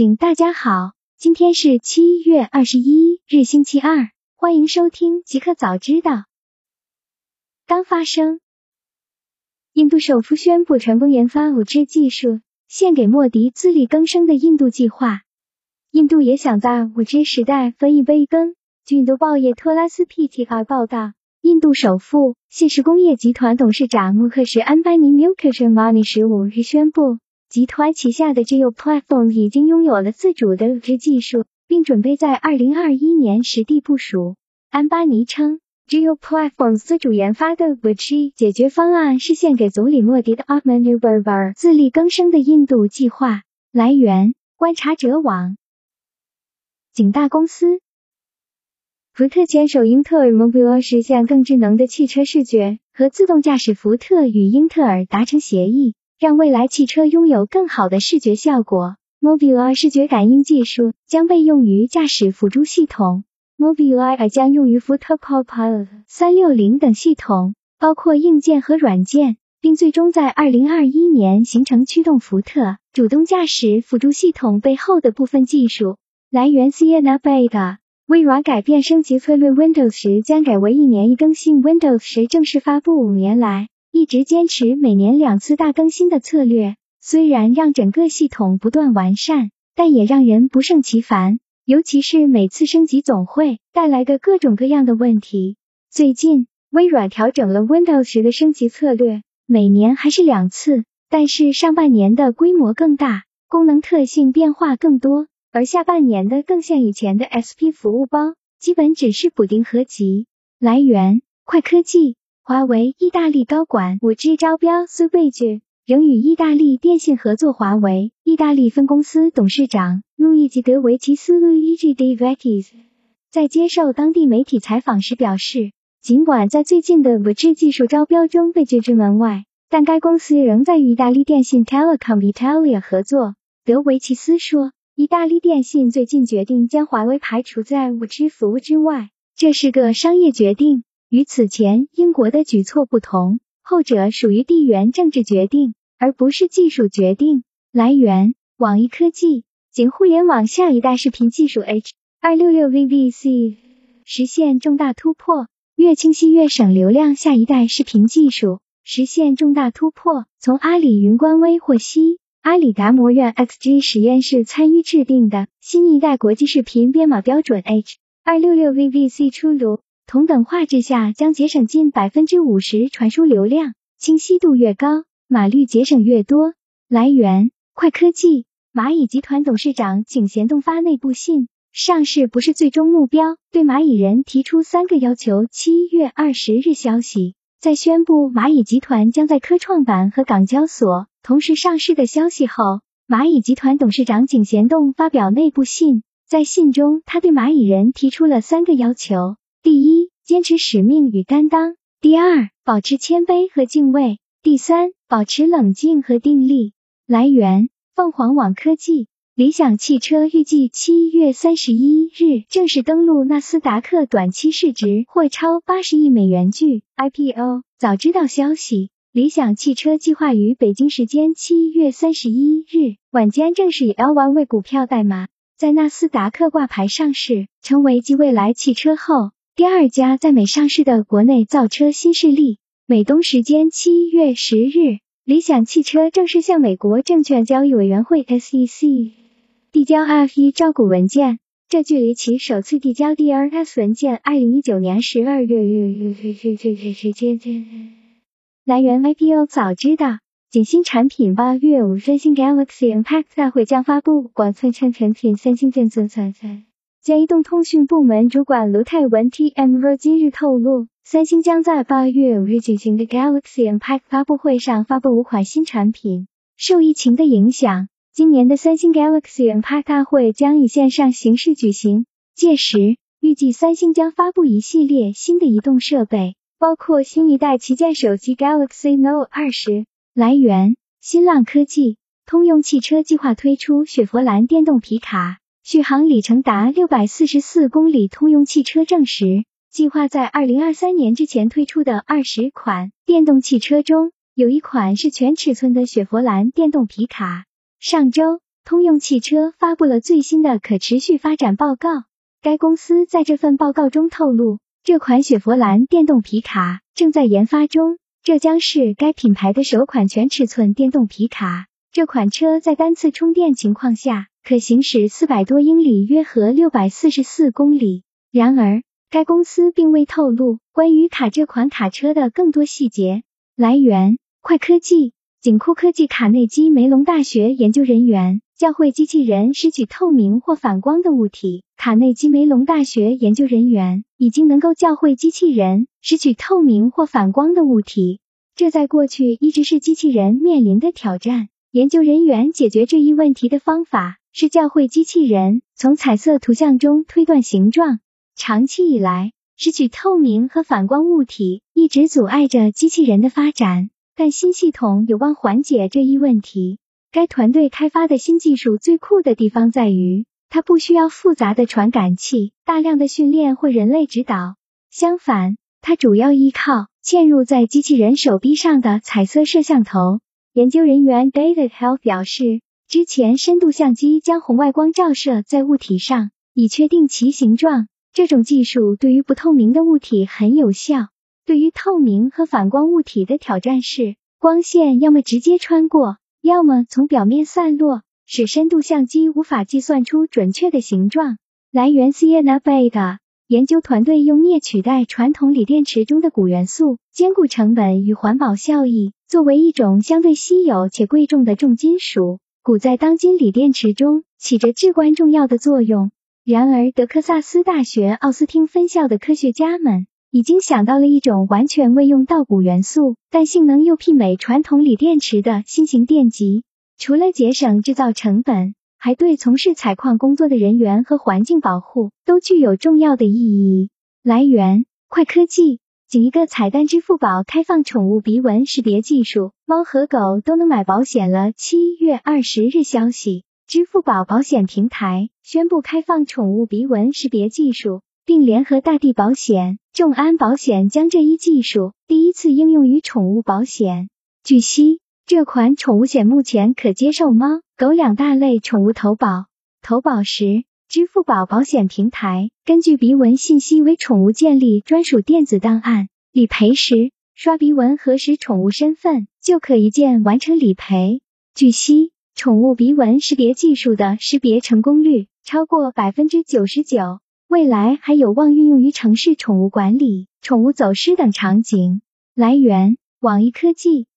景大家好，今天是七月二十一日星期二，欢迎收听即刻早知道。刚发生，印度首富宣布成功研发五 G 技术，献给莫迪自力更生的印度计划。印度也想在五 G 时代分一杯羹。据印度报业托拉斯 PTR 报道，印度首富信实工业集团董事长穆克什安班尼 Mukesh Ambani 十五日宣布，集团旗下的 Geo Platform 已经拥有了自主的五 G 技术，并准备在二零二一年实地部署。安巴尼称。，Geo Platform 自主研发的五 G 解决方案是献给总理莫迪的 Atmanirbhar 自力更生的印度计划。来源：观察者网。景大公司，福特牵手英特尔 Mobile 实现更智能的汽车视觉和自动驾驶。福特与英特尔达成协议，让未来汽车拥有更好的视觉效果。Mobile 视觉感应技术将被用于驾驶辅助系统。Mobile 将用于福特 Copilot 三六零等系统，包括硬件和软件，并最终在二零二一年形成驱动福特主动驾驶辅助系统背后的部分技术。来源：Ciena Beta。微软改变升级策略，Windows 十将改为一年一更新。Windows 十正式发布五年来，一直坚持每年两次大更新的策略，虽然让整个系统不断完善，但也让人不胜其烦。尤其是每次升级总会带来的各种各样的问题。最近，微软调整了 Windows 十的升级策略，每年还是两次，但是上半年的规模更大，功能特性变化更多，而下半年的更像以前的 SP 服务包，基本只是补丁合集。来源：快科技。华为意大利高管 5G 招标 Switch。仍与意大利电信合作。华为意大利分公司董事长路易吉德维奇斯 （Luigi De Vecchi） 在接受当地媒体采访时表示，尽管在最近的 5G 技术招标中被拒之门外，但该公司仍在与意大利电信 Telecom Italia 合作。德维奇斯说，意大利电信最近决定将华为排除在 5G 服务之外，这是个商业决定，与此前英国的举措不同，后者属于地缘政治决定。而不是技术决定。来源：网易科技。仅互联网下一代视频技术 H 二六六 VVC 实现重大突破，越清晰越省流量。下一代视频技术实现重大突破。从阿里云官微获悉，阿里达摩院 XG 实验室参与制定的新一代国际视频编码标准 H 二六六 VVC 出炉，同等画质下将节省近百分之五十传输流量，清晰度越高。码率节省越多。来源：快科技。蚂蚁集团董事长井贤栋发内部信：上市不是最终目标，对蚂蚁人提出三个要求。七月二十日消息，在宣布蚂蚁集团将在科创板和港交所同时上市的消息后，蚂蚁集团董事长井贤栋发表内部信，在信中他对蚂蚁人提出了三个要求：第一，坚持使命与担当；第二，保持谦卑和敬畏。第三，保持冷静和定力。来源：凤凰网科技。理想汽车预计七月三十一日正式登陆纳斯达克，短期市值或超八十亿美元。据 IPO 早知道消息，理想汽车计划于北京时间七月三十一日晚间正式以 L1 为股票代码，在纳斯达克挂牌上市，成为继未来汽车后第二家在美上市的国内造车新势力。美东时间七月十日，理想汽车正式向美国证券交易委员会 SEC 递交 F1 招股文件，这距离其首次递交 DRS 文件二零一九年十二月。来源：IPO 早知道。仅新产品八月五三星 Galaxy Impact 大会将发布广寸寸产品，三星电子在。移动通讯部门主管卢泰文 TM 今日透露。三星将在八月五日举行的 Galaxy Impact 发布会上发布五款新产品。受疫情的影响，今年的三星 Galaxy Impact 大会将以线上形式举行。届时，预计三星将发布一系列新的移动设备，包括新一代旗舰手机 Galaxy Note 二十。来源：新浪科技。通用汽车计划推出雪佛兰电动皮卡，续航里程达六百四十四公里。通用汽车证实。计划在二零二三年之前推出的二十款电动汽车中，有一款是全尺寸的雪佛兰电动皮卡。上周，通用汽车发布了最新的可持续发展报告。该公司在这份报告中透露，这款雪佛兰电动皮卡正在研发中，这将是该品牌的首款全尺寸电动皮卡。这款车在单次充电情况下可行驶四百多英里，约合六百四十四公里。然而，该公司并未透露关于卡这款卡车的更多细节。来源：快科技。景库科技卡内基梅隆大学研究人员教会机器人拾取透明或反光的物体。卡内基梅隆大学研究人员已经能够教会机器人拾取透明或反光的物体，这在过去一直是机器人面临的挑战。研究人员解决这一问题的方法是教会机器人从彩色图像中推断形状。长期以来，拾取透明和反光物体一直阻碍着机器人的发展。但新系统有望缓解这一问题。该团队开发的新技术最酷的地方在于，它不需要复杂的传感器、大量的训练或人类指导。相反，它主要依靠嵌入在机器人手臂上的彩色摄像头。研究人员 David Hell 表示，之前深度相机将红外光照射在物体上，以确定其形状。这种技术对于不透明的物体很有效。对于透明和反光物体的挑战是，光线要么直接穿过，要么从表面散落，使深度相机无法计算出准确的形状。来源：Siena Bay 研究团队用镍取代传统锂电池中的钴元素，兼顾成本与环保效益。作为一种相对稀有且贵重的重金属，钴在当今锂电池中起着至关重要的作用。然而，德克萨斯大学奥斯汀分校的科学家们。已经想到了一种完全未用到钴元素，但性能又媲美传统锂电池的新型电极。除了节省制造成本，还对从事采矿工作的人员和环境保护都具有重要的意义。来源：快科技。仅一个彩蛋：支付宝开放宠物鼻纹识别技术，猫和狗都能买保险了。七月二十日消息，支付宝保险平台宣布开放宠物鼻纹识别技术。并联合大地保险、众安保险将这一技术第一次应用于宠物保险。据悉，这款宠物险目前可接受猫、狗两大类宠物投保。投保时，支付宝保险平台根据鼻纹信息为宠物建立专属电子档案。理赔时，刷鼻纹核实宠物身份，就可一键完成理赔。据悉，宠物鼻纹识别技术的识别成功率超过百分之九十九。未来还有望运用于城市宠物管理、宠物走失等场景。来源：网易科技。